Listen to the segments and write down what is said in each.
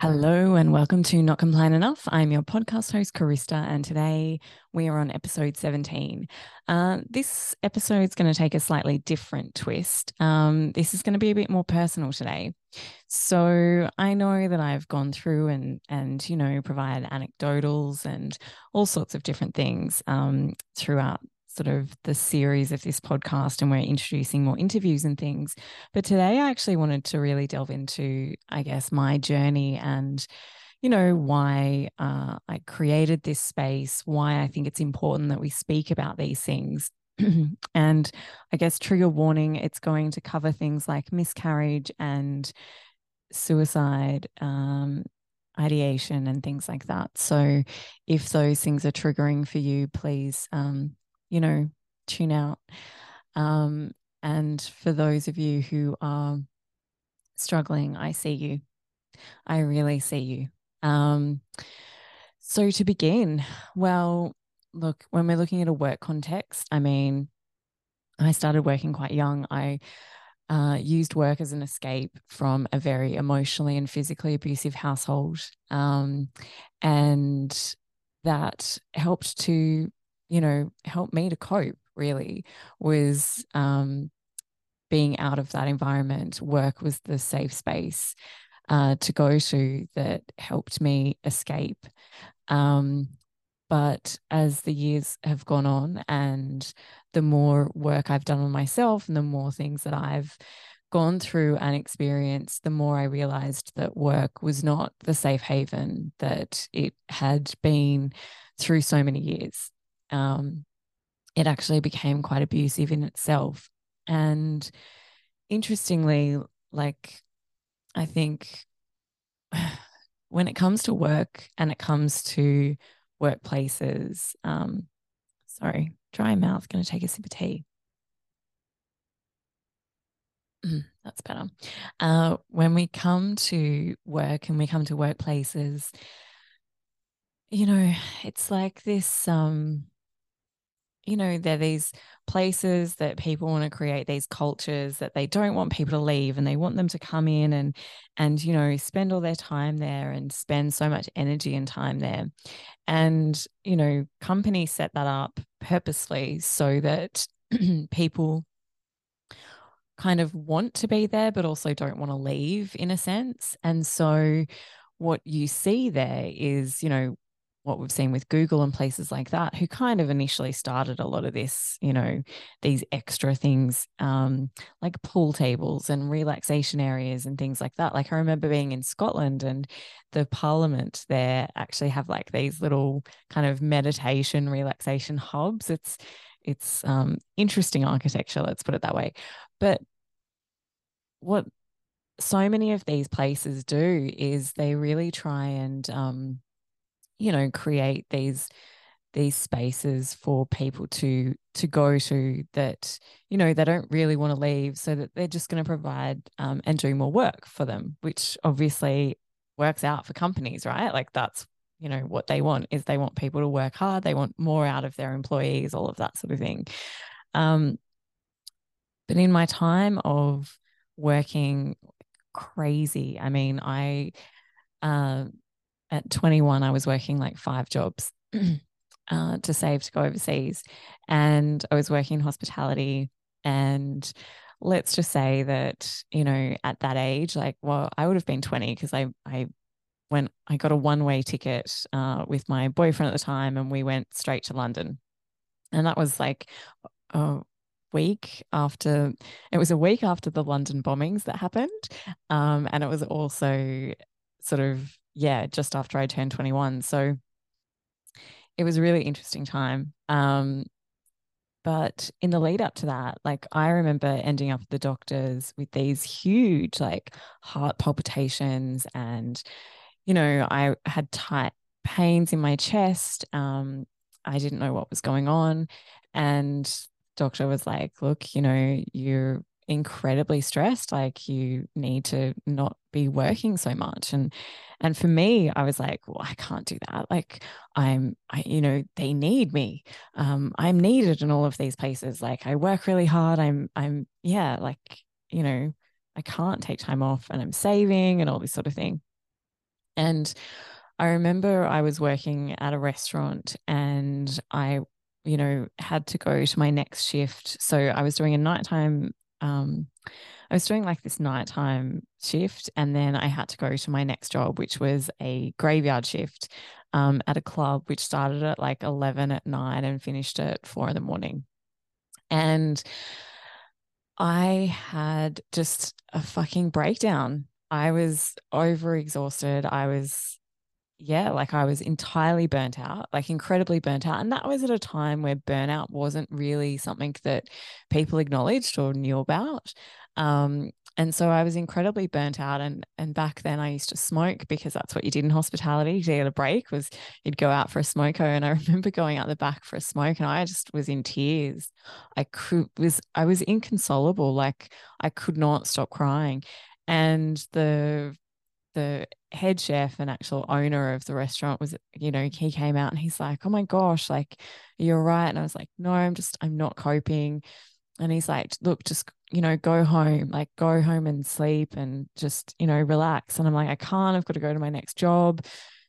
Hello and welcome to Not Compliant Enough. I'm your podcast host, Karista, and today we are on episode 17. Uh, this episode is going to take a slightly different twist. Um, this is going to be a bit more personal today. So I know that I've gone through and and you know provide anecdotals and all sorts of different things um, throughout sort of the series of this podcast and we're introducing more interviews and things. But today I actually wanted to really delve into, I guess, my journey and, you know, why uh, I created this space, why I think it's important that we speak about these things. and I guess, trigger warning, it's going to cover things like miscarriage and suicide. Um, ideation and things like that. So, if those things are triggering for you, please um, you know, tune out. Um, and for those of you who are struggling, I see you. I really see you. Um, so to begin, well, look, when we're looking at a work context, I mean, I started working quite young. I uh, used work as an escape from a very emotionally and physically abusive household. Um, and that helped to you know, helped me to cope really was um, being out of that environment. Work was the safe space uh, to go to that helped me escape. Um, but as the years have gone on and the more work I've done on myself and the more things that I've gone through and experienced, the more I realized that work was not the safe haven that it had been through so many years um, it actually became quite abusive in itself. And interestingly, like, I think when it comes to work and it comes to workplaces, um, sorry, dry mouth, going to take a sip of tea. That's better. Uh, when we come to work and we come to workplaces, you know, it's like this um you know, they're these places that people want to create these cultures that they don't want people to leave and they want them to come in and and you know spend all their time there and spend so much energy and time there. And you know companies set that up purposely so that people kind of want to be there but also don't want to leave in a sense. And so what you see there is you know what we've seen with Google and places like that, who kind of initially started a lot of this, you know, these extra things um, like pool tables and relaxation areas and things like that. Like I remember being in Scotland and the parliament there actually have like these little kind of meditation relaxation hubs. It's it's um, interesting architecture, let's put it that way. But what so many of these places do is they really try and um, you know create these these spaces for people to to go to that you know they don't really want to leave so that they're just going to provide um, and do more work for them which obviously works out for companies right? Like that's you know what they want is they want people to work hard they want more out of their employees all of that sort of thing. Um, but in my time of working crazy i mean i uh, at 21, I was working like five jobs uh, to save to go overseas. And I was working in hospitality. And let's just say that, you know, at that age, like, well, I would have been 20 because I, I went, I got a one way ticket uh, with my boyfriend at the time and we went straight to London. And that was like, a week after it was a week after the London bombings that happened. Um, and it was also sort of yeah, just after I turned 21. So it was a really interesting time. Um, but in the lead up to that, like I remember ending up at the doctors with these huge like heart palpitations and, you know, I had tight pains in my chest. Um, I didn't know what was going on. And doctor was like, look, you know, you're incredibly stressed like you need to not be working so much. And and for me i was like well i can't do that. Like i'm i you know they need me. Um i'm needed in all of these places. Like i work really hard. I'm i'm yeah like you know i can't take time off and i'm saving and all this sort of thing. And I remember I was working at a restaurant and I, you know, had to go to my next shift. So I was doing a nighttime, um, I was doing like this nighttime shift, and then I had to go to my next job, which was a graveyard shift um, at a club, which started at like 11 at night and finished at four in the morning. And I had just a fucking breakdown. I was overexhausted. I was yeah, like I was entirely burnt out, like incredibly burnt out. And that was at a time where burnout wasn't really something that people acknowledged or knew about. Um, and so I was incredibly burnt out. And and back then I used to smoke because that's what you did in hospitality to get a break was you'd go out for a smoko. And I remember going out the back for a smoke and I just was in tears. I could was I was inconsolable. Like I could not stop crying. And the the head chef and actual owner of the restaurant was, you know, he came out and he's like, Oh my gosh, like, you're right. And I was like, No, I'm just, I'm not coping. And he's like, Look, just, you know, go home, like, go home and sleep and just, you know, relax. And I'm like, I can't, I've got to go to my next job.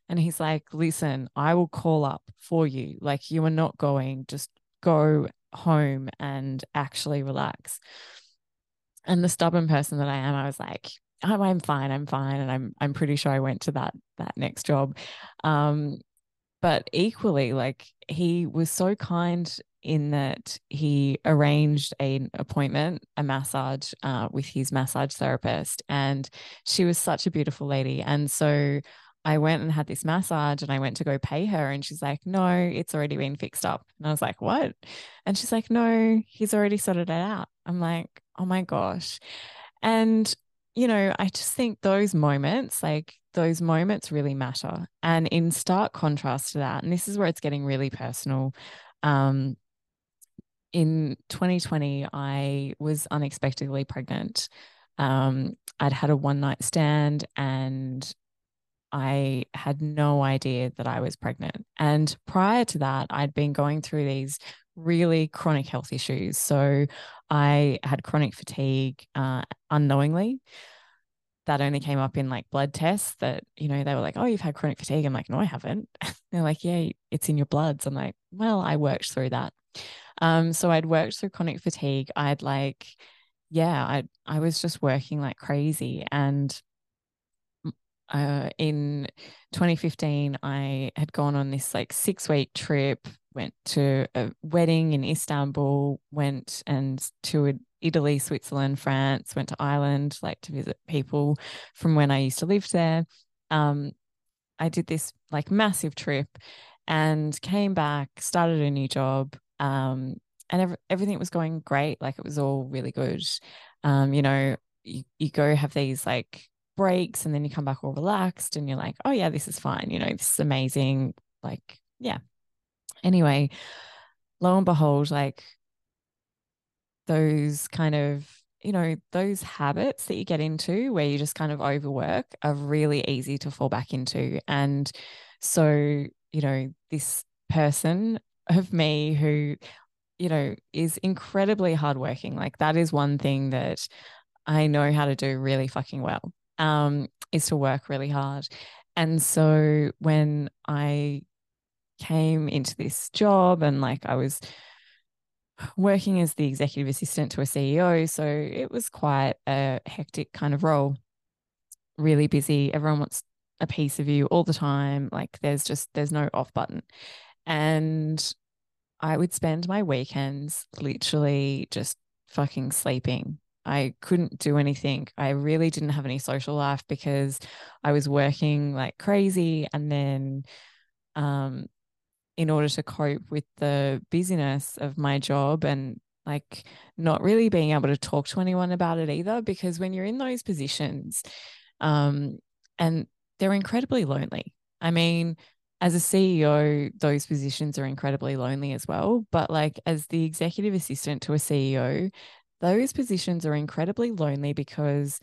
And he's like, Listen, I will call up for you. Like, you are not going, just go home and actually relax. And the stubborn person that I am, I was like, oh, I'm fine, I'm fine, and I'm I'm pretty sure I went to that that next job. Um, but equally, like he was so kind in that he arranged an appointment, a massage uh, with his massage therapist, and she was such a beautiful lady, and so. I went and had this massage and I went to go pay her and she's like, no, it's already been fixed up. And I was like, what? And she's like, no, he's already sorted it out. I'm like, oh my gosh. And you know, I just think those moments, like those moments really matter. And in stark contrast to that, and this is where it's getting really personal. Um, in 2020, I was unexpectedly pregnant. Um, I'd had a one night stand and I had no idea that I was pregnant. And prior to that, I'd been going through these really chronic health issues. So I had chronic fatigue uh, unknowingly. That only came up in like blood tests that, you know, they were like, oh, you've had chronic fatigue. I'm like, no, I haven't. They're like, yeah, it's in your bloods. I'm like, well, I worked through that. Um, so I'd worked through chronic fatigue. I'd like, yeah, I I was just working like crazy. And uh, in 2015, I had gone on this like six week trip, went to a wedding in Istanbul, went and toured Italy, Switzerland, France, went to Ireland, like to visit people from when I used to live there. Um, I did this like massive trip and came back, started a new job, um, and ev- everything was going great. Like it was all really good. Um, you know, you, you go have these like breaks and then you come back all relaxed and you're like, oh, yeah, this is fine. You know, this is amazing. Like, yeah. Anyway, lo and behold, like those kind of, you know, those habits that you get into where you just kind of overwork are really easy to fall back into. And so, you know, this person of me who, you know, is incredibly hardworking, like that is one thing that I know how to do really fucking well um, is to work really hard. And so when I came into this job and like I was working as the executive assistant to a CEO, so it was quite a hectic kind of role. Really busy. Everyone wants a piece of you all the time. Like there's just there's no off button. And I would spend my weekends literally just fucking sleeping I couldn't do anything. I really didn't have any social life because I was working like crazy. And then, um, in order to cope with the busyness of my job and like not really being able to talk to anyone about it either, because when you're in those positions, um, and they're incredibly lonely. I mean, as a CEO, those positions are incredibly lonely as well. But like as the executive assistant to a CEO, those positions are incredibly lonely because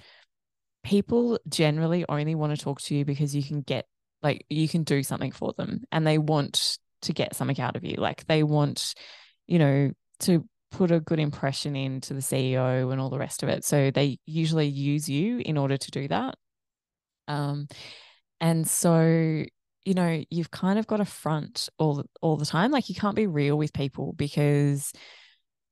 people generally only want to talk to you because you can get like you can do something for them and they want to get something out of you. Like they want you know to put a good impression into the CEO and all the rest of it. So they usually use you in order to do that. Um and so you know you've kind of got a front all all the time. Like you can't be real with people because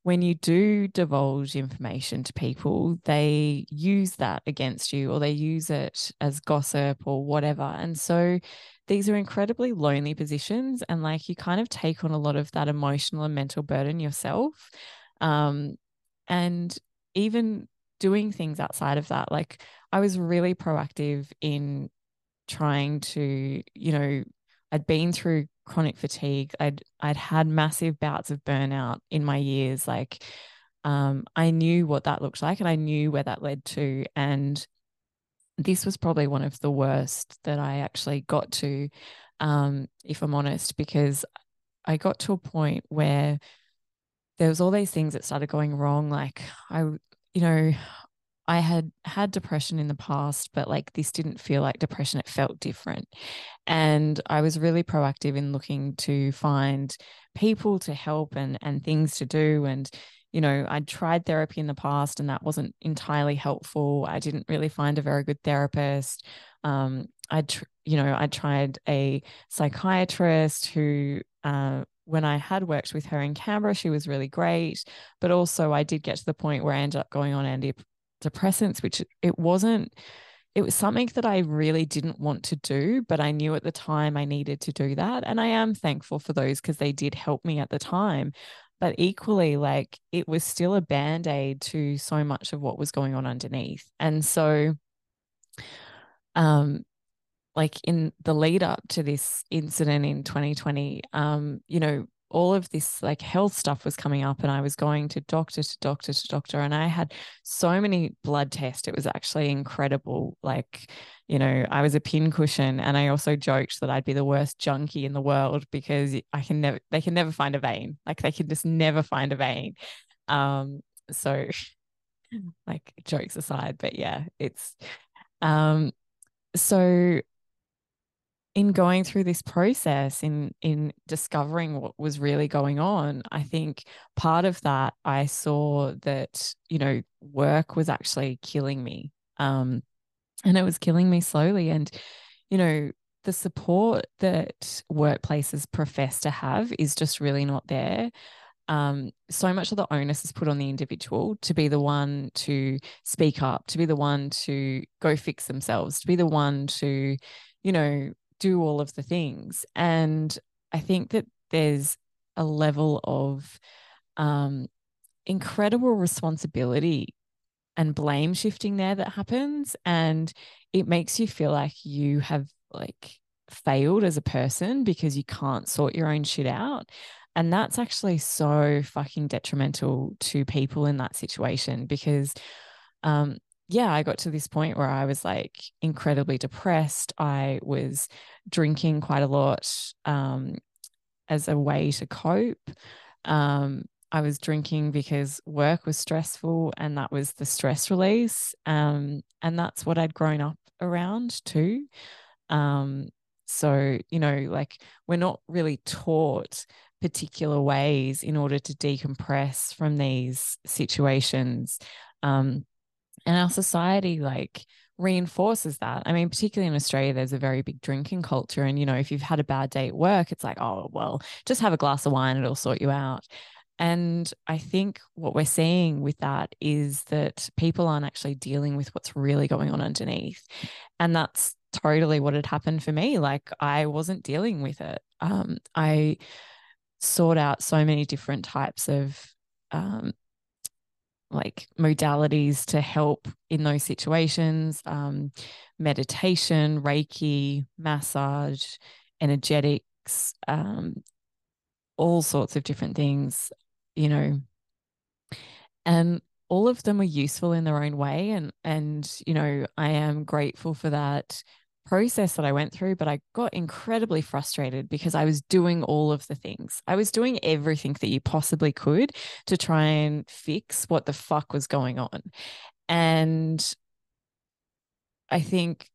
when you do divulge information to people, they use that against you or they use it as gossip or whatever. And so these are incredibly lonely positions. And like you kind of take on a lot of that emotional and mental burden yourself. Um, and even doing things outside of that, like I was really proactive in trying to, you know, I'd been through chronic fatigue. I'd I'd had massive bouts of burnout in my years. Like um, I knew what that looked like and I knew where that led to. And this was probably one of the worst that I actually got to, um, if I'm honest, because I got to a point where there was all these things that started going wrong. Like I, you know, I had had depression in the past, but like this didn't feel like depression. It felt different. And I was really proactive in looking to find people to help and, and things to do. And, you know, I'd tried therapy in the past and that wasn't entirely helpful. I didn't really find a very good therapist. Um, I'd, tr- you know, I tried a psychiatrist who, uh, when I had worked with her in Canberra, she was really great. But also, I did get to the point where I ended up going on anti depressants, which it wasn't, it was something that I really didn't want to do, but I knew at the time I needed to do that. And I am thankful for those because they did help me at the time. But equally, like it was still a band aid to so much of what was going on underneath. And so, um, like in the lead up to this incident in 2020, um, you know, all of this like health stuff was coming up and I was going to doctor to doctor to doctor and I had so many blood tests. It was actually incredible. Like, you know, I was a pincushion and I also joked that I'd be the worst junkie in the world because I can never they can never find a vein. Like they can just never find a vein. Um so like jokes aside, but yeah, it's um so in going through this process in in discovering what was really going on i think part of that i saw that you know work was actually killing me um and it was killing me slowly. And you know the support that workplaces profess to have is just really not there. Um, so much of the onus is put on the individual to be the one to speak up, to be the one to go fix themselves, to be the one to, you know, do all of the things. And I think that there's a level of um, incredible responsibility and blame shifting there that happens. And it makes you feel like you have like failed as a person because you can't sort your own shit out. And that's actually so fucking detrimental to people in that situation because um, yeah, I got to this point where I was like incredibly depressed. I was drinking quite a lot um, as a way to cope. Um, I was drinking because work was stressful and that was the stress release. Um, and that's what I'd grown up around too. Um, so, you know, like we're not really taught particular ways in order to decompress from these situations. Um, and our society like reinforces that. I mean, particularly in Australia, there's a very big drinking culture. And, you know, if you've had a bad day at work, it's like, oh, well, just have a glass of wine, it'll sort you out. And I think what we're seeing with that is that people aren't actually dealing with what's really going on underneath. And that's totally what had happened for me. Like I wasn't dealing with it. Um, I sought out so many different types of um, like modalities to help in those situations um, meditation, Reiki, massage, energetics, um, all sorts of different things, you know. And all of them are useful in their own way. And, and, you know, I am grateful for that process that I went through, but I got incredibly frustrated because I was doing all of the things. I was doing everything that you possibly could to try and fix what the fuck was going on. And I think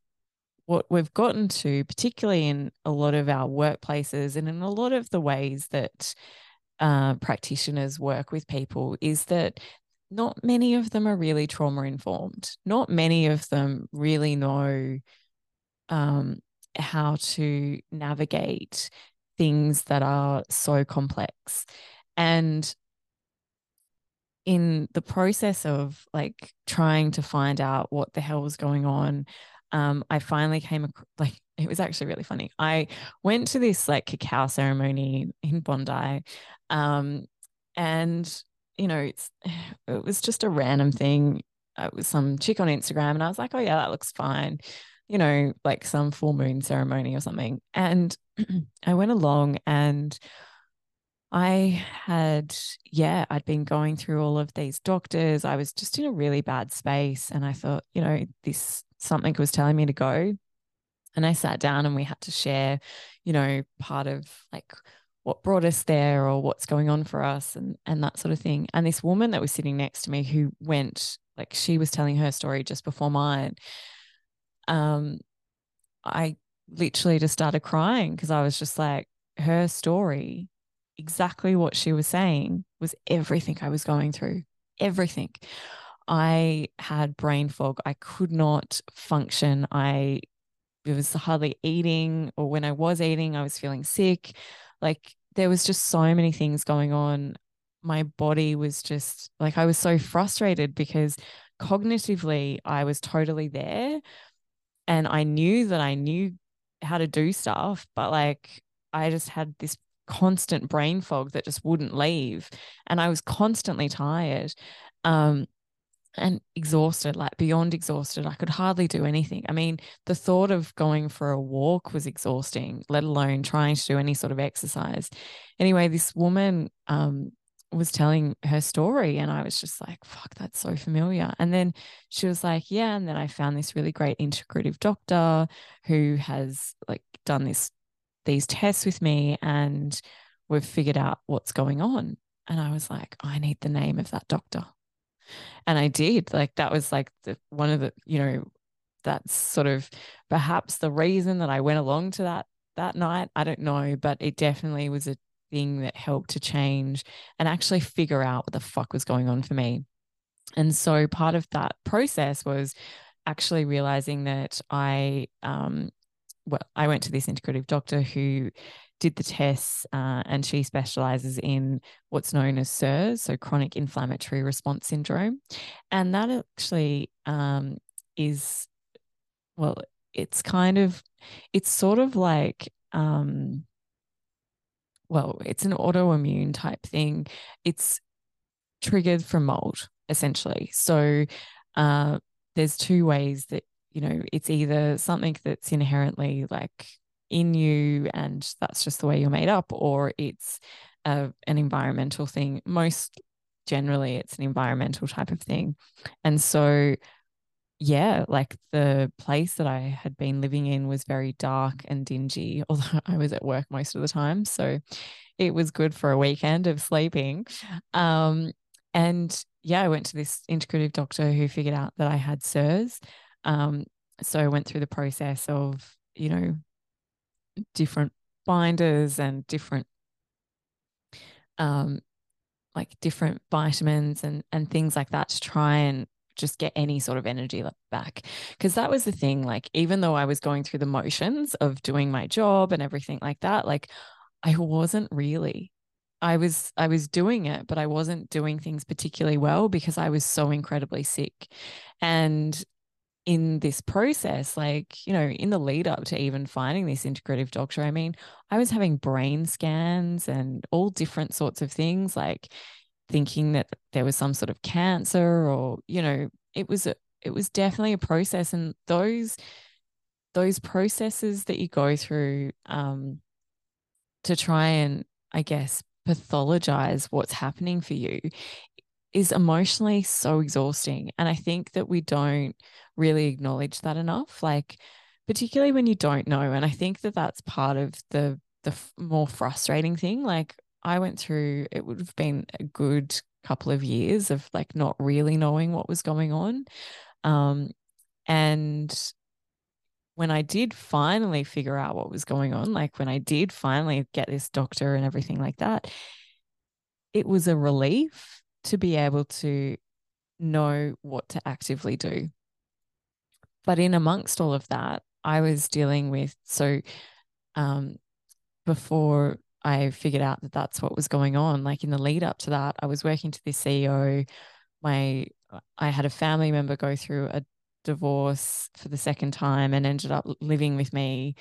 what we've gotten to, particularly in a lot of our workplaces and in a lot of the ways that uh, practitioners work with people, is that not many of them are really trauma informed. Not many of them really know um, how to navigate things that are so complex. And in the process of like trying to find out what the hell was going on, um, I finally came ac- like it was actually really funny. I went to this like cacao ceremony in Bondi, um, and you know it's it was just a random thing. It was some chick on Instagram, and I was like, oh yeah, that looks fine. You know, like some full moon ceremony or something. And I went along and I had, yeah, I'd been going through all of these doctors. I was just in a really bad space. And I thought, you know, this something was telling me to go. And I sat down and we had to share, you know, part of like what brought us there or what's going on for us and and that sort of thing. And this woman that was sitting next to me who went like she was telling her story just before mine. Um I literally just started crying because I was just like her story exactly what she was saying was everything I was going through, everything. I had brain fog. I could not function. I was hardly eating, or when I was eating, I was feeling sick. Like there was just so many things going on. My body was just like I was so frustrated because cognitively I was totally there and I knew that I knew how to do stuff, but like I just had this constant brain fog that just wouldn't leave. And I was constantly tired. Um, and exhausted, like beyond exhausted. I could hardly do anything. I mean, the thought of going for a walk was exhausting, let alone trying to do any sort of exercise. Anyway, this woman um, was telling her story, and I was just like, fuck, that's so familiar. And then she was like, yeah. And then I found this really great integrative doctor who has like done this these tests with me and we've figured out what's going on. And I was like, I need the name of that doctor. And I did. Like that was like the one of the, you know, that's sort of perhaps the reason that I went along to that that night. I don't know, but it definitely was a thing that helped to change and actually figure out what the fuck was going on for me. And so part of that process was actually realizing that I um, well, I went to this integrative doctor who did the tests, uh, and she specializes in what's known as CIRS, so chronic inflammatory response syndrome. And that actually um, is, well, it's kind of, it's sort of like, um, well, it's an autoimmune type thing. It's triggered from mold, essentially. So, uh, there's two ways that you know, it's either something that's inherently like in you and that's just the way you're made up, or it's a, an environmental thing. Most generally, it's an environmental type of thing. And so, yeah, like the place that I had been living in was very dark and dingy, although I was at work most of the time. So it was good for a weekend of sleeping. Um, and yeah, I went to this integrative doctor who figured out that I had CIRS. Um, so I went through the process of, you know, different binders and different um like different vitamins and and things like that to try and just get any sort of energy back. Because that was the thing like even though I was going through the motions of doing my job and everything like that like I wasn't really. I was I was doing it but I wasn't doing things particularly well because I was so incredibly sick. And in this process, like, you know, in the lead up to even finding this integrative doctor, I mean, I was having brain scans and all different sorts of things, like thinking that there was some sort of cancer or, you know, it was a, it was definitely a process. And those those processes that you go through um to try and, I guess, pathologize what's happening for you is emotionally so exhausting. And I think that we don't really acknowledge that enough. Like, particularly when you don't know. And I think that that's part of the the more frustrating thing. Like, I went through it would have been a good couple of years of like not really knowing what was going on. Um, and when I did finally figure out what was going on, like when I did finally get this doctor and everything like that, it was a relief to be able to know what to actively do. But in amongst all of that, I was dealing with so um, before I figured out that that's what was going on. Like in the lead up to that, I was working to this CEO. My I had a family member go through a divorce for the second time and ended up living with me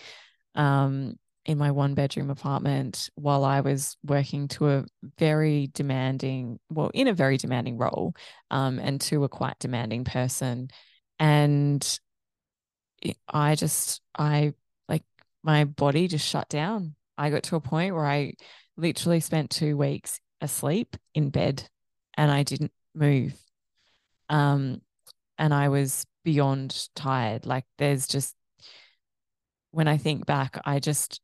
um, in my one bedroom apartment while I was working to a very demanding, well, in a very demanding role, um, and to a quite demanding person. And I just, I like my body just shut down. I got to a point where I literally spent two weeks asleep in bed and I didn't move. Um, and I was beyond tired. Like there's just, when I think back, I just,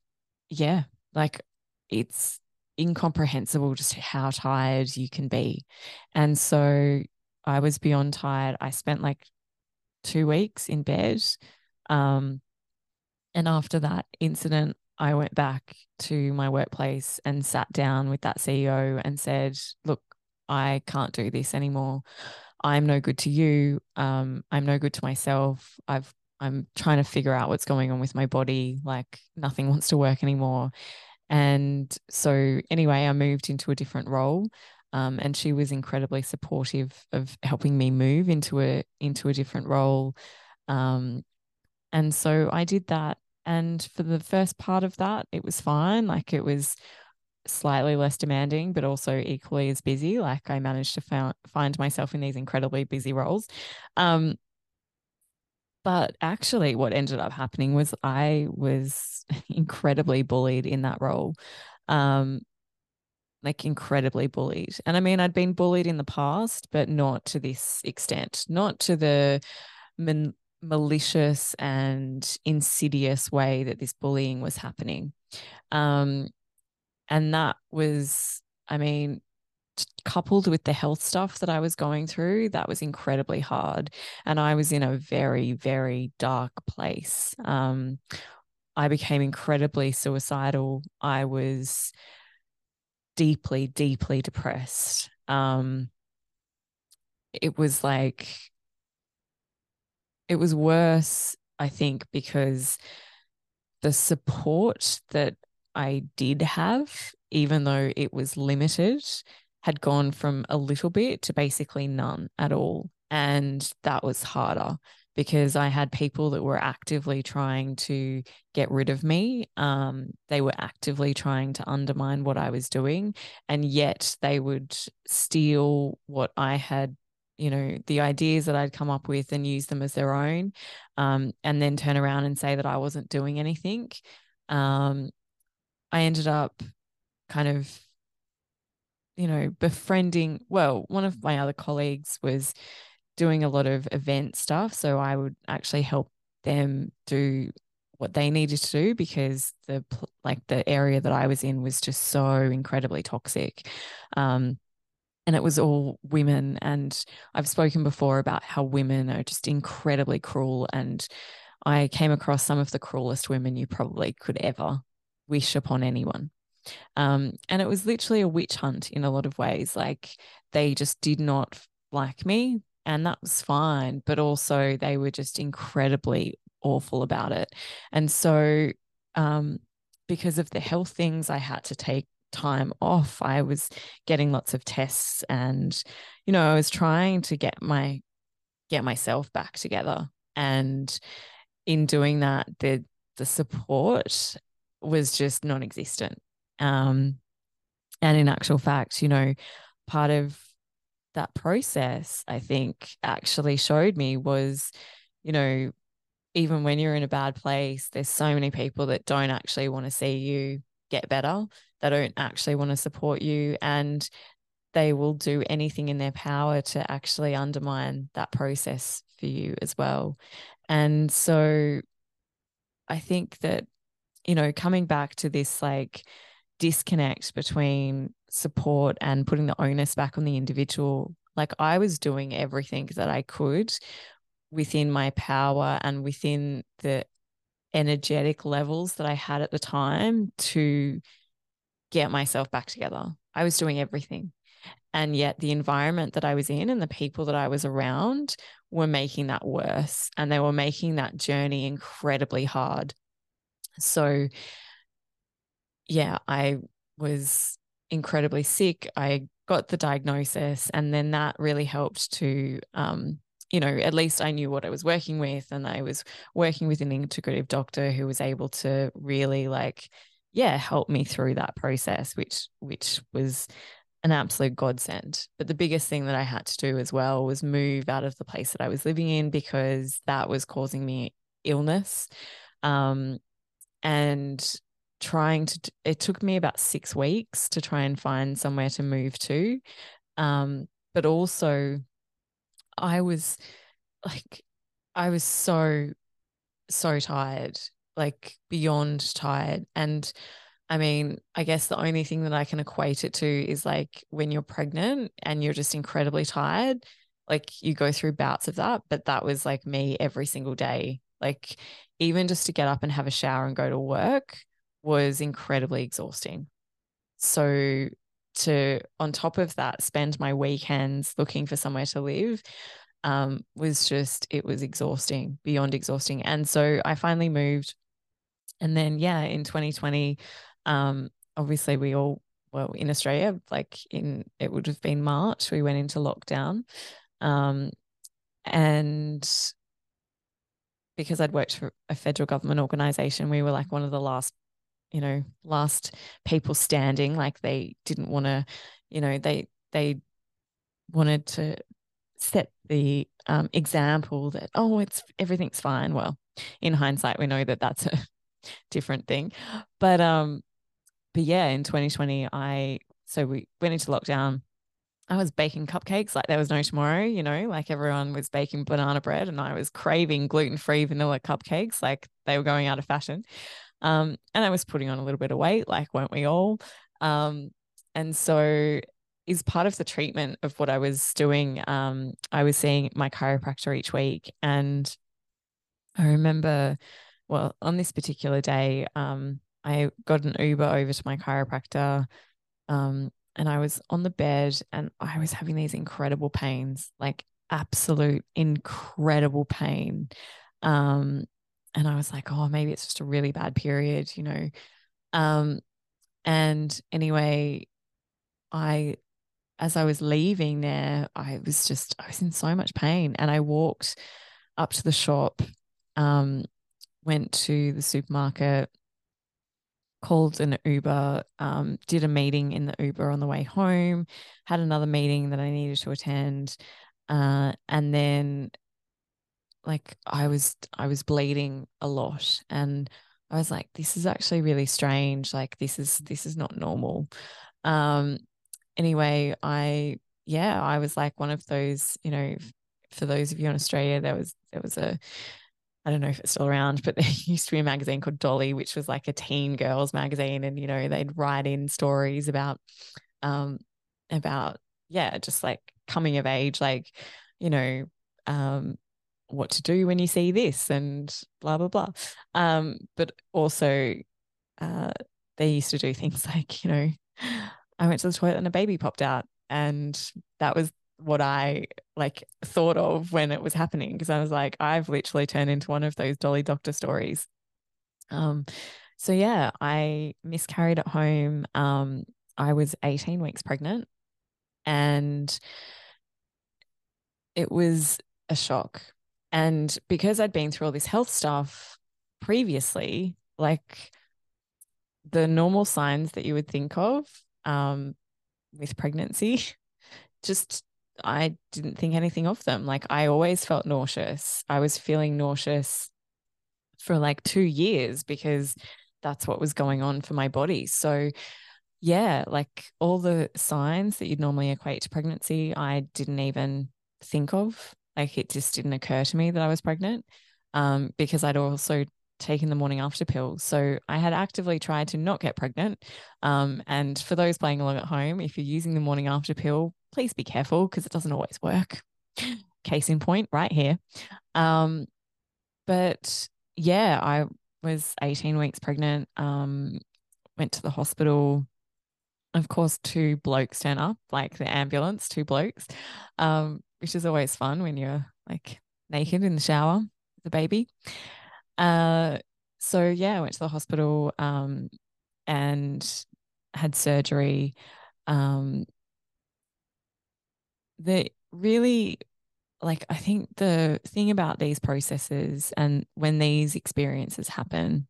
yeah, like it's incomprehensible just how tired you can be. And so I was beyond tired. I spent like two weeks in bed. Um, and after that incident, I went back to my workplace and sat down with that CEO and said, Look, I can't do this anymore. I'm no good to you. Um, I'm no good to myself. I've I'm trying to figure out what's going on with my body. Like nothing wants to work anymore. And so anyway, I moved into a different role. Um, and she was incredibly supportive of helping me move into a into a different role. Um, and so I did that. And for the first part of that, it was fine. Like it was slightly less demanding, but also equally as busy. Like I managed to found, find myself in these incredibly busy roles. Um, but actually, what ended up happening was I was incredibly bullied in that role. Um, like incredibly bullied. And I mean, I'd been bullied in the past, but not to this extent, not to the man- malicious and insidious way that this bullying was happening. Um, and that was, I mean, coupled with the health stuff that I was going through, that was incredibly hard. And I was in a very, very dark place. Um, I became incredibly suicidal. I was deeply, deeply depressed. Um, it was like, it was worse, I think, because the support that I did have, even though it was limited, had gone from a little bit to basically none at all. And that was harder because I had people that were actively trying to get rid of me. Um, they were actively trying to undermine what I was doing. And yet they would steal what I had, you know, the ideas that I'd come up with and use them as their own, um, and then turn around and say that I wasn't doing anything. Um, I ended up kind of you know, befriending. Well, one of my other colleagues was doing a lot of event stuff. So I would actually help them do what they needed to do because the like the area that I was in was just so incredibly toxic. Um, and it was all women and I've spoken before about how women are just incredibly cruel and I came across some of the cruelest women you probably could ever wish upon anyone. Um, and it was literally a witch hunt in a lot of ways. Like they just did not like me, and that was fine. But also, they were just incredibly awful about it. And so, um, because of the health things, I had to take time off. I was getting lots of tests, and you know, I was trying to get my get myself back together. And in doing that, the the support was just non-existent um, and in actual fact, you know, part of that process, I think, actually showed me was, you know, even when you're in a bad place, there's so many people that don't actually want to see you get better. They don't actually want to support you. And they will do anything in their power to actually undermine that process for you as well. And so I think that, you know, coming back to this like disconnect between support and putting the onus back on the individual. Like I was doing everything that I could within my power and within the energetic levels that I had at the time to get myself back together. I was doing everything. And yet the environment that I was in and the people that I was around were making that worse and they were making that journey incredibly hard. So, yeah, I was incredibly sick. I got the diagnosis, and then that really helped to, um, you know, at least I knew what I was working with, and I was working with an integrative doctor who was able to really like, yeah, help me through that process, which which was an absolute godsend. But the biggest thing that I had to do as well was move out of the place that I was living in because that was causing me illness. Um, and trying to, it took me about six weeks to try and find somewhere to move to. Um, but also, I was like, I was so, so tired, like beyond tired. And I mean, I guess the only thing that I can equate it to is like when you're pregnant and you're just incredibly tired, like you go through bouts of that. But that was like me every single day. Like even just to get up and have a shower and go to work was incredibly exhausting. So to on top of that spend my weekends looking for somewhere to live um, was just it was exhausting beyond exhausting and so i finally moved and then yeah in 2020 um, obviously, we all, well, in Australia, like in, it would have been March, we went into lockdown. Um, and because I'd worked for a federal government organization, we were like one of the last, you know, last people standing. Like they didn't want to, you know, they, they wanted to set the um, example that, oh, it's everything's fine. Well, in hindsight, we know that that's a different thing. But um, but yeah, in 2020, I so we went into lockdown. I was baking cupcakes like there was no tomorrow, you know, like everyone was baking banana bread and I was craving gluten free vanilla cupcakes like they were going out of fashion. Um, and I was putting on a little bit of weight, like weren't we all? Um, and so is part of the treatment of what I was doing. Um, I was seeing my chiropractor each week and I remember, well, on this particular day, um, I got an Uber over to my chiropractor. Um, and I was on the bed and I was having these incredible pains, like absolute incredible pain. Um, and I was like, oh, maybe it's just a really bad period, you know. Um, and anyway, I, as I was leaving there, I was just, I was in so much pain. And I walked up to the shop, um, went to the supermarket, called an Uber, um, did a meeting in the Uber on the way home, had another meeting that I needed to attend, uh, and then like I was I was bleeding a lot, and I was like, this is actually really strange. Like this is this is not normal. Um, anyway, I yeah, I was like one of those, you know, for those of you in Australia, there was there was a I don't know if it's still around, but there used to be a magazine called Dolly, which was like a teen girls magazine. And, you know, they'd write in stories about, um, about, yeah, just like coming of age, like, you know, um, what to do when you see this and blah, blah, blah. Um, but also, uh, they used to do things like, you know, I went to the toilet and a baby popped out. And that was what I like thought of when it was happening because I was like, I've literally turned into one of those Dolly Doctor stories. Um, so yeah, I miscarried at home. Um, I was 18 weeks pregnant and it was a shock. And because I'd been through all this health stuff previously, like the normal signs that you would think of um, with pregnancy just I didn't think anything of them. Like I always felt nauseous. I was feeling nauseous for like two years because that's what was going on for my body. So, yeah, like all the signs that you'd normally equate to pregnancy, I didn't even think of. Like it just didn't occur to me that I was pregnant um, because I'd also taken the morning after pill. So I had actively tried to not get pregnant. Um, and for those playing along at home, if you're using the morning after pill, please be careful because it doesn't always work. Case in point, right here. Um, but yeah, I was 18 weeks pregnant, um, went to the hospital. Of course, two blokes turn up, like the ambulance, two blokes, um, which is always fun when you're like naked in the shower, the baby. Uh, so yeah, I went to the hospital um, and had surgery. Um, the really like I think the thing about these processes and when these experiences happen,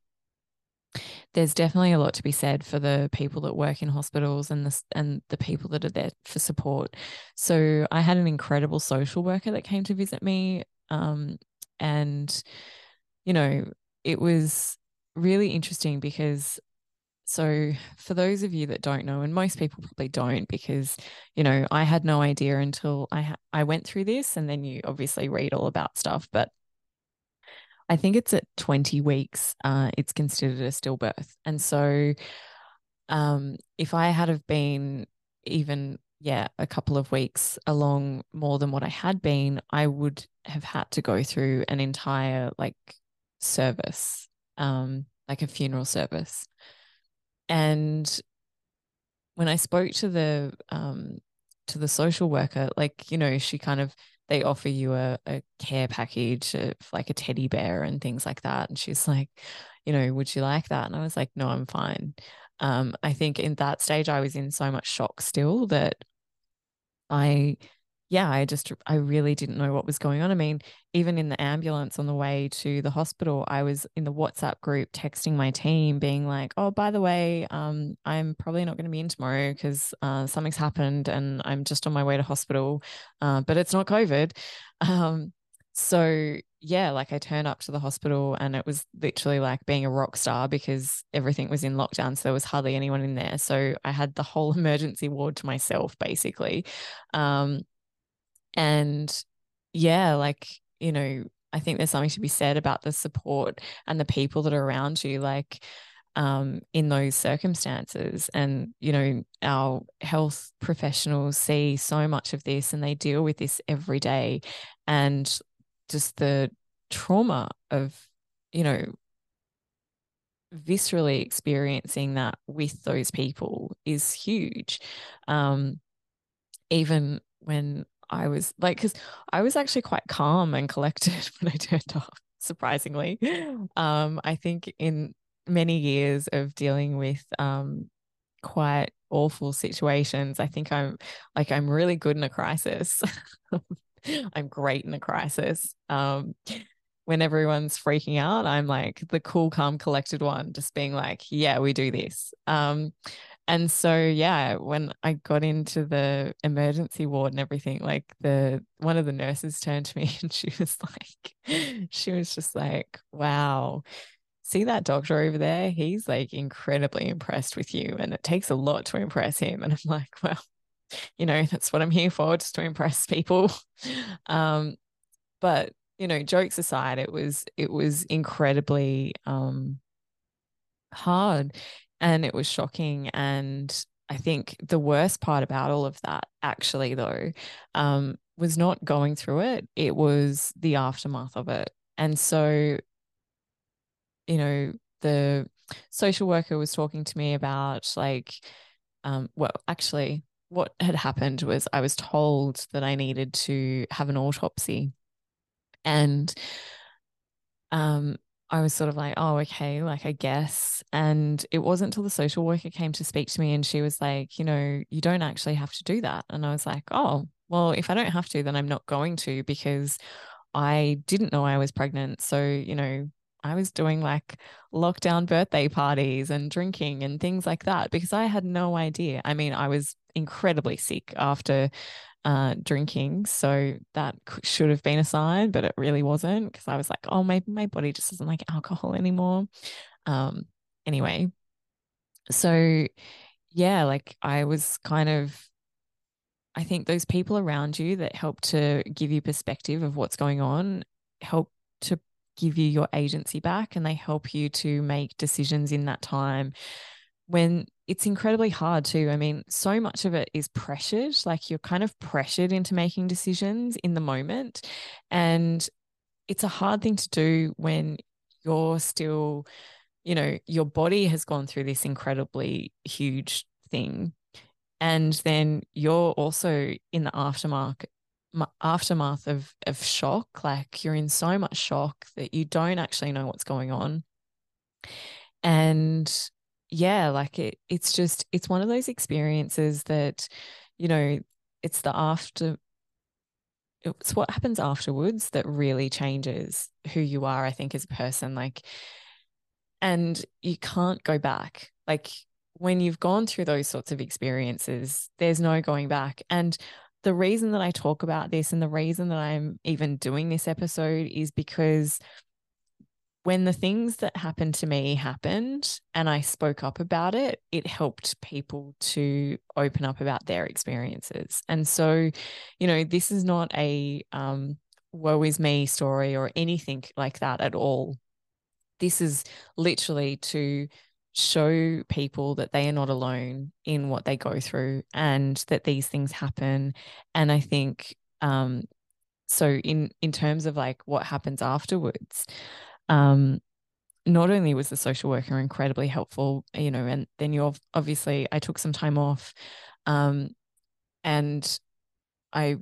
there's definitely a lot to be said for the people that work in hospitals and the and the people that are there for support. So I had an incredible social worker that came to visit me, um, and you know it was really interesting because so, for those of you that don't know, and most people probably don't, because you know, I had no idea until I ha- I went through this, and then you obviously read all about stuff. But I think it's at 20 weeks, uh, it's considered a stillbirth, and so um, if I had have been even yeah a couple of weeks along more than what I had been, I would have had to go through an entire like service, um, like a funeral service. And when I spoke to the um to the social worker, like, you know, she kind of they offer you a, a care package of like a teddy bear and things like that. And she's like, you know, would you like that? And I was like, no, I'm fine. Um, I think in that stage I was in so much shock still that I yeah, I just, I really didn't know what was going on. I mean, even in the ambulance on the way to the hospital, I was in the WhatsApp group texting my team, being like, oh, by the way, um, I'm probably not going to be in tomorrow because uh, something's happened and I'm just on my way to hospital, uh, but it's not COVID. Um, so, yeah, like I turned up to the hospital and it was literally like being a rock star because everything was in lockdown. So there was hardly anyone in there. So I had the whole emergency ward to myself, basically. Um, and yeah, like, you know, I think there's something to be said about the support and the people that are around you, like um, in those circumstances. And, you know, our health professionals see so much of this and they deal with this every day. And just the trauma of, you know, viscerally experiencing that with those people is huge. Um, even when I was like, because I was actually quite calm and collected when I turned off, surprisingly. Um, I think in many years of dealing with um, quite awful situations, I think I'm like, I'm really good in a crisis. I'm great in a crisis. Um, when everyone's freaking out, I'm like the cool, calm, collected one, just being like, yeah, we do this. Um, and so yeah when i got into the emergency ward and everything like the one of the nurses turned to me and she was like she was just like wow. See that doctor over there? He's like incredibly impressed with you and it takes a lot to impress him. And i'm like well you know that's what i'm here for just to impress people. Um but you know jokes aside it was it was incredibly um hard and it was shocking and i think the worst part about all of that actually though um, was not going through it it was the aftermath of it. And so you know the social worker was talking to me about like um, well actually what had happened was i was told that i needed to have an autopsy. And um, I was sort of like, oh, okay, like I guess. And it wasn't until the social worker came to speak to me and she was like, you know, you don't actually have to do that. And I was like, oh, well, if I don't have to, then I'm not going to because I didn't know I was pregnant. So, you know, I was doing like lockdown birthday parties and drinking and things like that because I had no idea. I mean, I was incredibly sick after uh, drinking. So that should have been a sign, but it really wasn't because I was like, oh, maybe my body just doesn't like alcohol anymore. Um, anyway, so yeah, like I was kind of, I think those people around you that help to give you perspective of what's going on help to give you your agency back and they help you to make decisions in that time when it's incredibly hard too. I mean, so much of it is pressured, like you're kind of pressured into making decisions in the moment. And it's a hard thing to do when you're still, you know, your body has gone through this incredibly huge thing. And then you're also in the aftermath aftermath of of shock like you're in so much shock that you don't actually know what's going on and yeah like it it's just it's one of those experiences that you know it's the after it's what happens afterwards that really changes who you are i think as a person like and you can't go back. Like when you've gone through those sorts of experiences there's no going back. And the reason that I talk about this and the reason that I'm even doing this episode is because when the things that happened to me happened and I spoke up about it, it helped people to open up about their experiences. And so, you know, this is not a um, woe is me story or anything like that at all. This is literally to show people that they are not alone in what they go through and that these things happen and i think um so in in terms of like what happens afterwards um not only was the social worker incredibly helpful you know and then you obviously i took some time off um and i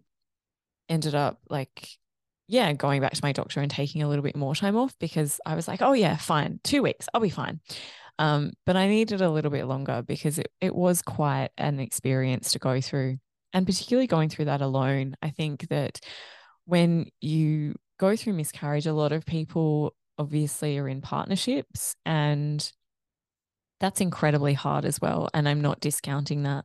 ended up like yeah going back to my doctor and taking a little bit more time off because i was like oh yeah fine 2 weeks i'll be fine um, but I needed a little bit longer because it, it was quite an experience to go through. And particularly going through that alone, I think that when you go through miscarriage, a lot of people obviously are in partnerships and that's incredibly hard as well. And I'm not discounting that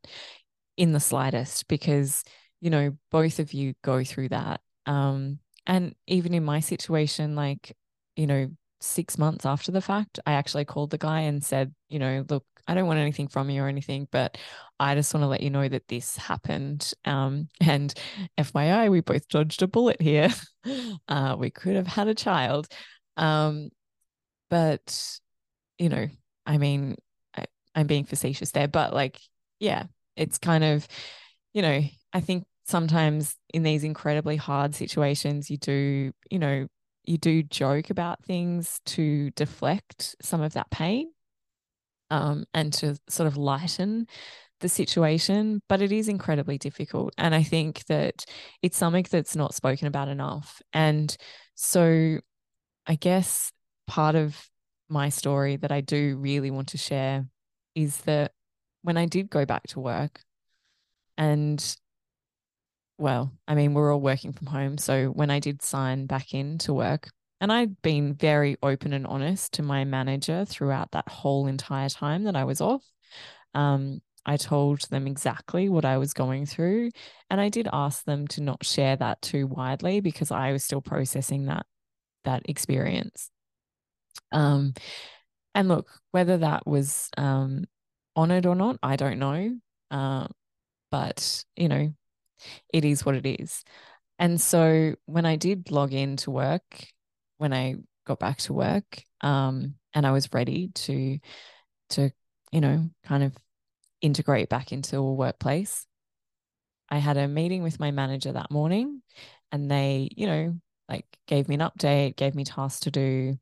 in the slightest because, you know, both of you go through that. Um, and even in my situation, like, you know, six months after the fact, I actually called the guy and said, you know, look, I don't want anything from you or anything, but I just want to let you know that this happened. Um, and FYI, we both dodged a bullet here. uh, we could have had a child. Um, but, you know, I mean, I, I'm being facetious there, but like, yeah, it's kind of, you know, I think sometimes in these incredibly hard situations, you do, you know, you do joke about things to deflect some of that pain um, and to sort of lighten the situation, but it is incredibly difficult. And I think that it's something that's not spoken about enough. And so I guess part of my story that I do really want to share is that when I did go back to work and well, I mean, we're all working from home. So when I did sign back in to work, and I'd been very open and honest to my manager throughout that whole entire time that I was off. Um, I told them exactly what I was going through. And I did ask them to not share that too widely because I was still processing that that experience. Um, and look, whether that was um, honored or not, I don't know. Uh, but you know, it is what it is. And so when I did log in to work, when I got back to work, um, and I was ready to to, you know, kind of integrate back into a workplace, I had a meeting with my manager that morning and they, you know, like gave me an update, gave me tasks to do.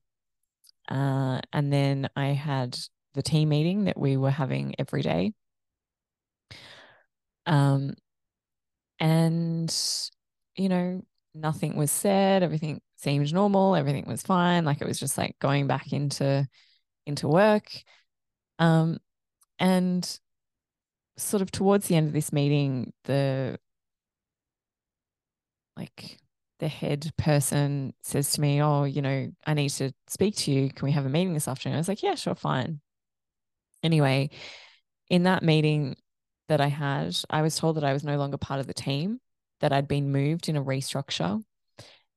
Uh, and then I had the team meeting that we were having every day. Um, and, you know, nothing was said, everything seemed normal, everything was fine. Like it was just like going back into into work. Um, and sort of towards the end of this meeting, the like the head person says to me, Oh, you know, I need to speak to you. Can we have a meeting this afternoon? I was like, Yeah, sure, fine. Anyway, in that meeting, that I had, I was told that I was no longer part of the team, that I'd been moved in a restructure,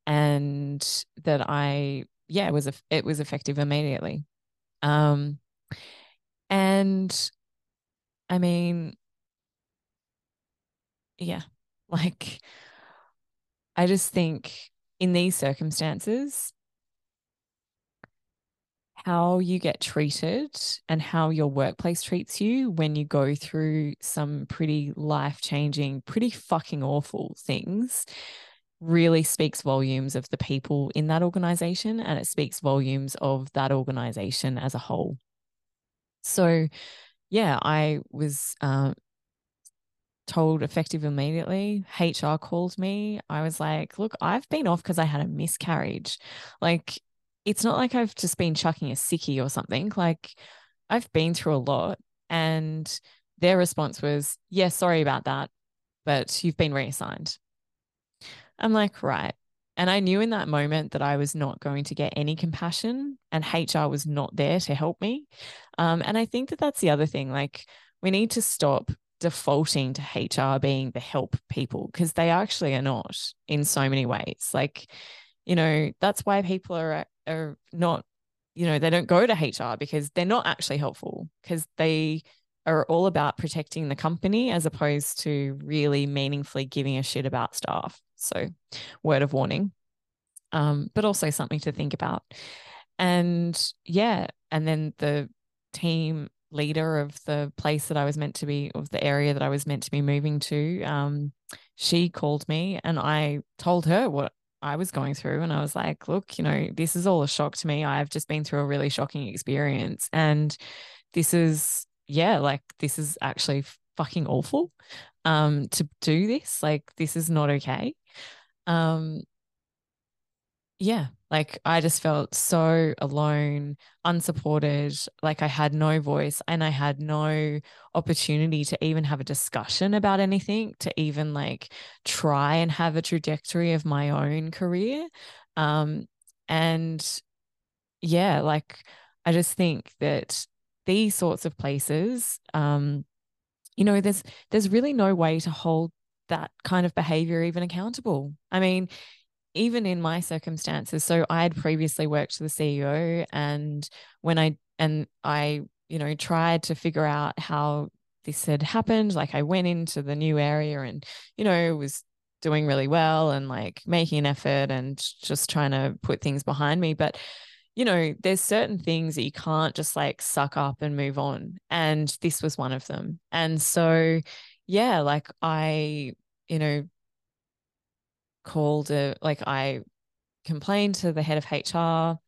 and that I, yeah, it was a, it was effective immediately. Um, and I mean, yeah, like I just think in these circumstances, how you get treated and how your workplace treats you when you go through some pretty life changing, pretty fucking awful things really speaks volumes of the people in that organization and it speaks volumes of that organization as a whole. So, yeah, I was uh, told effective immediately. HR called me. I was like, look, I've been off because I had a miscarriage. Like, it's not like I've just been chucking a sickie or something. Like, I've been through a lot. And their response was, yeah, sorry about that, but you've been reassigned. I'm like, right. And I knew in that moment that I was not going to get any compassion and HR was not there to help me. Um, and I think that that's the other thing. Like, we need to stop defaulting to HR being the help people because they actually are not in so many ways. Like, you know, that's why people are are not, you know, they don't go to HR because they're not actually helpful because they are all about protecting the company as opposed to really meaningfully giving a shit about staff. So, word of warning, um, but also something to think about. And yeah, and then the team leader of the place that I was meant to be, of the area that I was meant to be moving to, um, she called me and I told her what I was going through. And I was like, look, you know, this is all a shock to me. I've just been through a really shocking experience. And this is, yeah, like this is actually fucking awful um, to do this. Like, this is not okay. Um, yeah, like I just felt so alone, unsupported, like I had no voice and I had no opportunity to even have a discussion about anything, to even like try and have a trajectory of my own career. Um, and yeah, like I just think that these sorts of places, um, you know, there's there's really no way to hold that kind of behavior even accountable. I mean, even in my circumstances, so I had previously worked for the CEO, and when I and I, you know, tried to figure out how this had happened, like I went into the new area and, you know, was doing really well and like making an effort and just trying to put things behind me. But, you know, there's certain things that you can't just like suck up and move on. And this was one of them. And so, yeah, like I, you know, called a like I complained to the head of HR.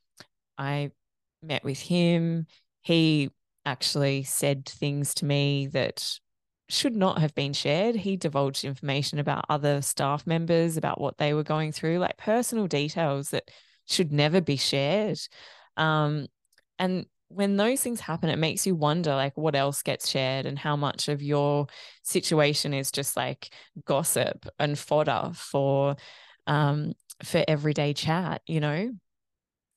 I met with him. He actually said things to me that should not have been shared. He divulged information about other staff members, about what they were going through, like personal details that should never be shared. Um, and when those things happen, it makes you wonder like what else gets shared and how much of your situation is just like gossip and fodder for um for everyday chat, you know?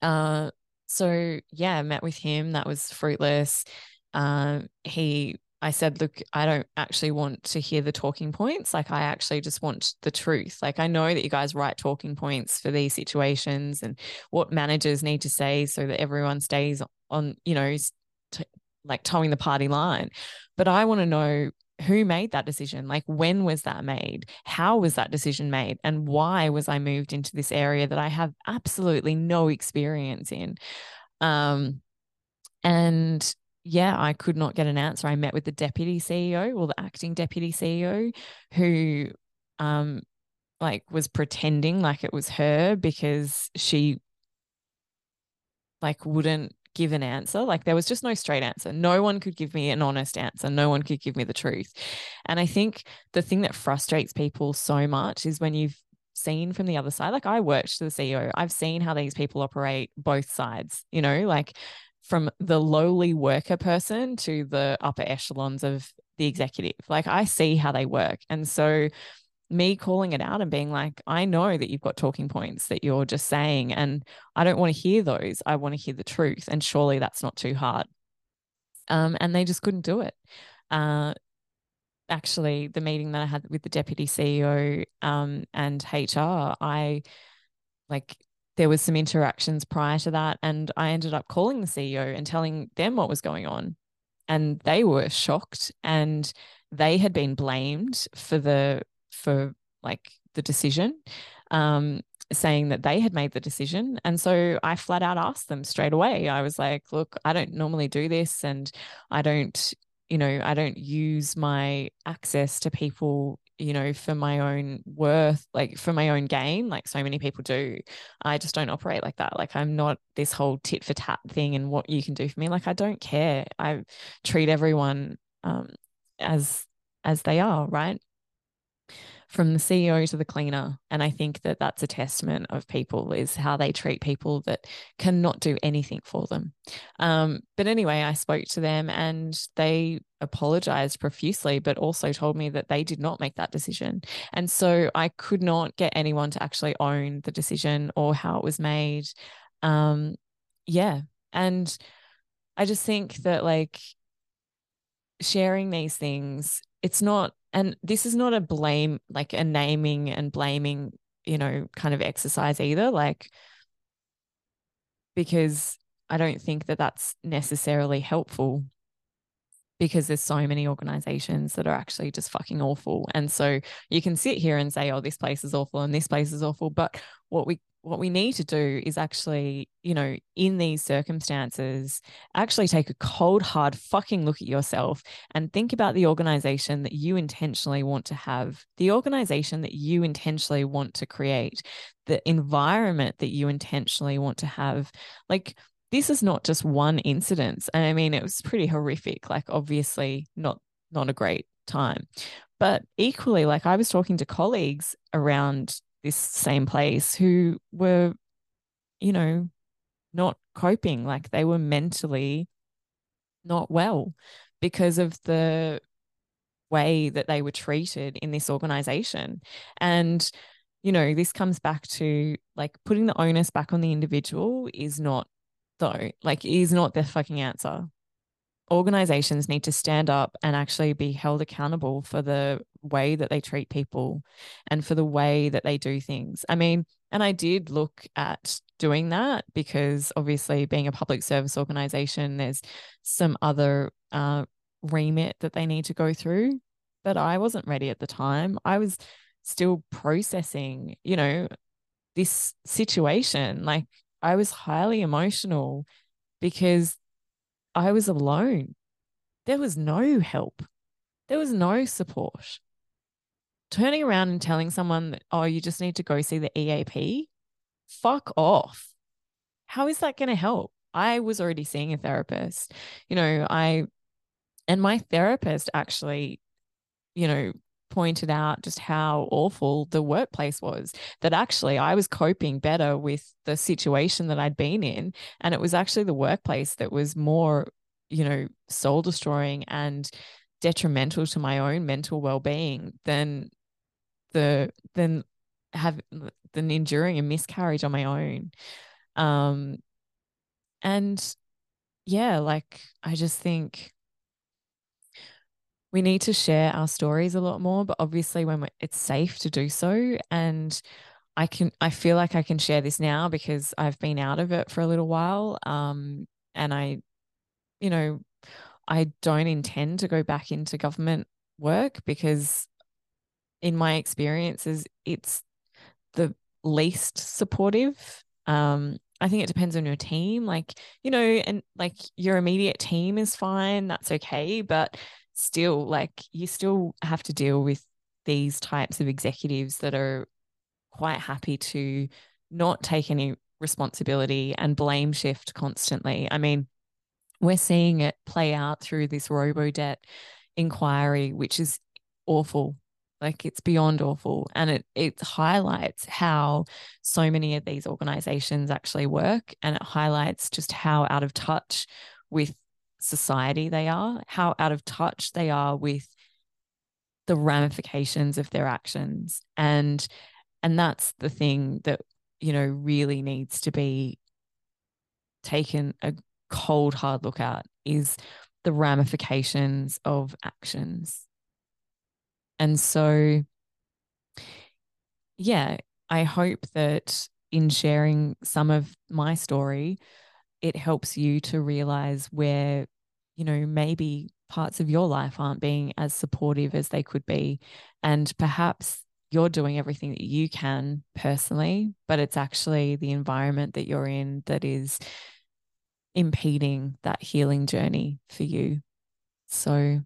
Uh so yeah, met with him. That was fruitless. Um, he I said, look, I don't actually want to hear the talking points. Like, I actually just want the truth. Like, I know that you guys write talking points for these situations and what managers need to say so that everyone stays on, you know, t- like toeing the party line. But I want to know who made that decision? Like, when was that made? How was that decision made? And why was I moved into this area that I have absolutely no experience in? Um, and yeah, I could not get an answer. I met with the deputy CEO or the acting deputy CEO who, um, like was pretending like it was her because she like wouldn't give an answer. Like there was just no straight answer. No one could give me an honest answer. No one could give me the truth. And I think the thing that frustrates people so much is when you've seen from the other side. Like I worked to the CEO, I've seen how these people operate both sides, you know, like from the lowly worker person to the upper echelons of the executive. Like I see how they work. And so me calling it out and being like, I know that you've got talking points that you're just saying, and I don't want to hear those. I want to hear the truth. And surely that's not too hard. Um, and they just couldn't do it. Uh, actually, the meeting that I had with the deputy CEO um, and HR, I like there was some interactions prior to that, and I ended up calling the CEO and telling them what was going on, and they were shocked and they had been blamed for the for like the decision, um, saying that they had made the decision. And so I flat out asked them straight away. I was like, look, I don't normally do this and I don't, you know, I don't use my access to people you know, for my own worth, like for my own gain, like so many people do. I just don't operate like that. Like I'm not this whole tit for tat thing and what you can do for me. Like I don't care. I treat everyone um as as they are, right? From the CEO to the cleaner. And I think that that's a testament of people is how they treat people that cannot do anything for them. Um, but anyway, I spoke to them and they apologized profusely, but also told me that they did not make that decision. And so I could not get anyone to actually own the decision or how it was made. Um, yeah. And I just think that like sharing these things, it's not and this is not a blame like a naming and blaming you know kind of exercise either like because i don't think that that's necessarily helpful because there's so many organizations that are actually just fucking awful. And so you can sit here and say oh this place is awful and this place is awful but what we what we need to do is actually, you know, in these circumstances, actually take a cold, hard fucking look at yourself and think about the organization that you intentionally want to have, the organization that you intentionally want to create, the environment that you intentionally want to have. Like, this is not just one incident. And I mean, it was pretty horrific. Like, obviously, not not a great time. But equally, like I was talking to colleagues around this same place who were, you know, not coping, like they were mentally not well because of the way that they were treated in this organization. And, you know, this comes back to like putting the onus back on the individual is not though, like is not the fucking answer organizations need to stand up and actually be held accountable for the way that they treat people and for the way that they do things. I mean, and I did look at doing that because obviously, being a public service organization, there's some other uh, remit that they need to go through. But I wasn't ready at the time. I was still processing, you know, this situation. Like, I was highly emotional because I was alone. There was no help, there was no support. Turning around and telling someone that, oh, you just need to go see the EAP, fuck off. How is that going to help? I was already seeing a therapist. You know, I, and my therapist actually, you know, pointed out just how awful the workplace was. That actually I was coping better with the situation that I'd been in. And it was actually the workplace that was more, you know, soul destroying and detrimental to my own mental well being than the than have than enduring a miscarriage on my own. Um and yeah, like I just think we need to share our stories a lot more, but obviously when it's safe to do so. And I can, I feel like I can share this now because I've been out of it for a little while. Um, and I, you know, I don't intend to go back into government work because in my experiences, it's the least supportive. Um, I think it depends on your team. Like, you know, and like your immediate team is fine. That's okay. But still like you still have to deal with these types of executives that are quite happy to not take any responsibility and blame shift constantly. I mean, we're seeing it play out through this Robodebt inquiry, which is awful. Like it's beyond awful. And it it highlights how so many of these organizations actually work. And it highlights just how out of touch with society they are, how out of touch they are with the ramifications of their actions. And and that's the thing that, you know, really needs to be taken a cold, hard look at is the ramifications of actions. And so, yeah, I hope that in sharing some of my story, it helps you to realize where you know, maybe parts of your life aren't being as supportive as they could be. And perhaps you're doing everything that you can personally, but it's actually the environment that you're in that is impeding that healing journey for you. So,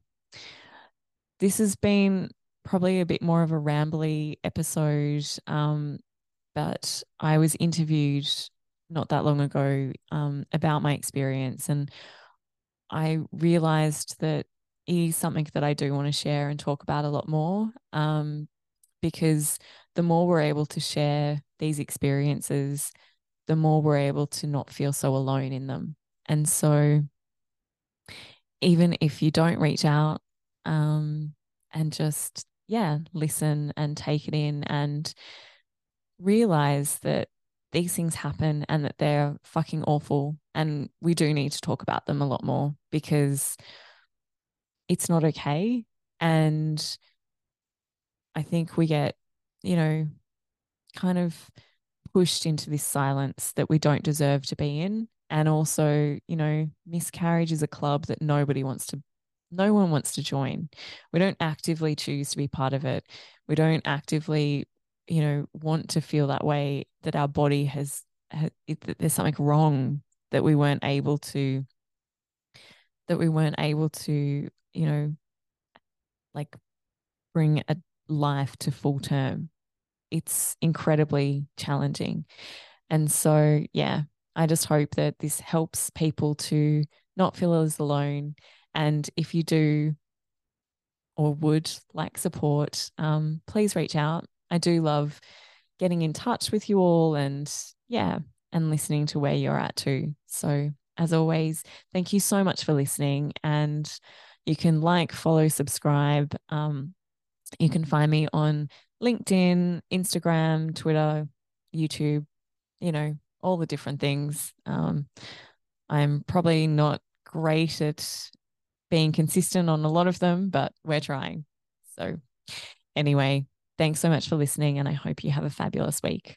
this has been probably a bit more of a rambly episode, um, but I was interviewed not that long ago um, about my experience and I realized that it is something that I do want to share and talk about a lot more. Um, because the more we're able to share these experiences, the more we're able to not feel so alone in them. And so, even if you don't reach out um, and just, yeah, listen and take it in and realize that these things happen and that they're fucking awful. And we do need to talk about them a lot more because it's not okay. And I think we get, you know, kind of pushed into this silence that we don't deserve to be in. And also, you know, miscarriage is a club that nobody wants to, no one wants to join. We don't actively choose to be part of it. We don't actively, you know, want to feel that way that our body has, has that there's something wrong that we weren't able to, that we weren't able to, you know, like bring a life to full term. It's incredibly challenging. And so, yeah, I just hope that this helps people to not feel as alone. And if you do or would like support, um, please reach out. I do love getting in touch with you all and, yeah, and listening to where you're at too. So, as always, thank you so much for listening. And you can like, follow, subscribe. Um, you can find me on LinkedIn, Instagram, Twitter, YouTube, you know, all the different things. Um, I'm probably not great at being consistent on a lot of them, but we're trying. So, anyway, thanks so much for listening, and I hope you have a fabulous week.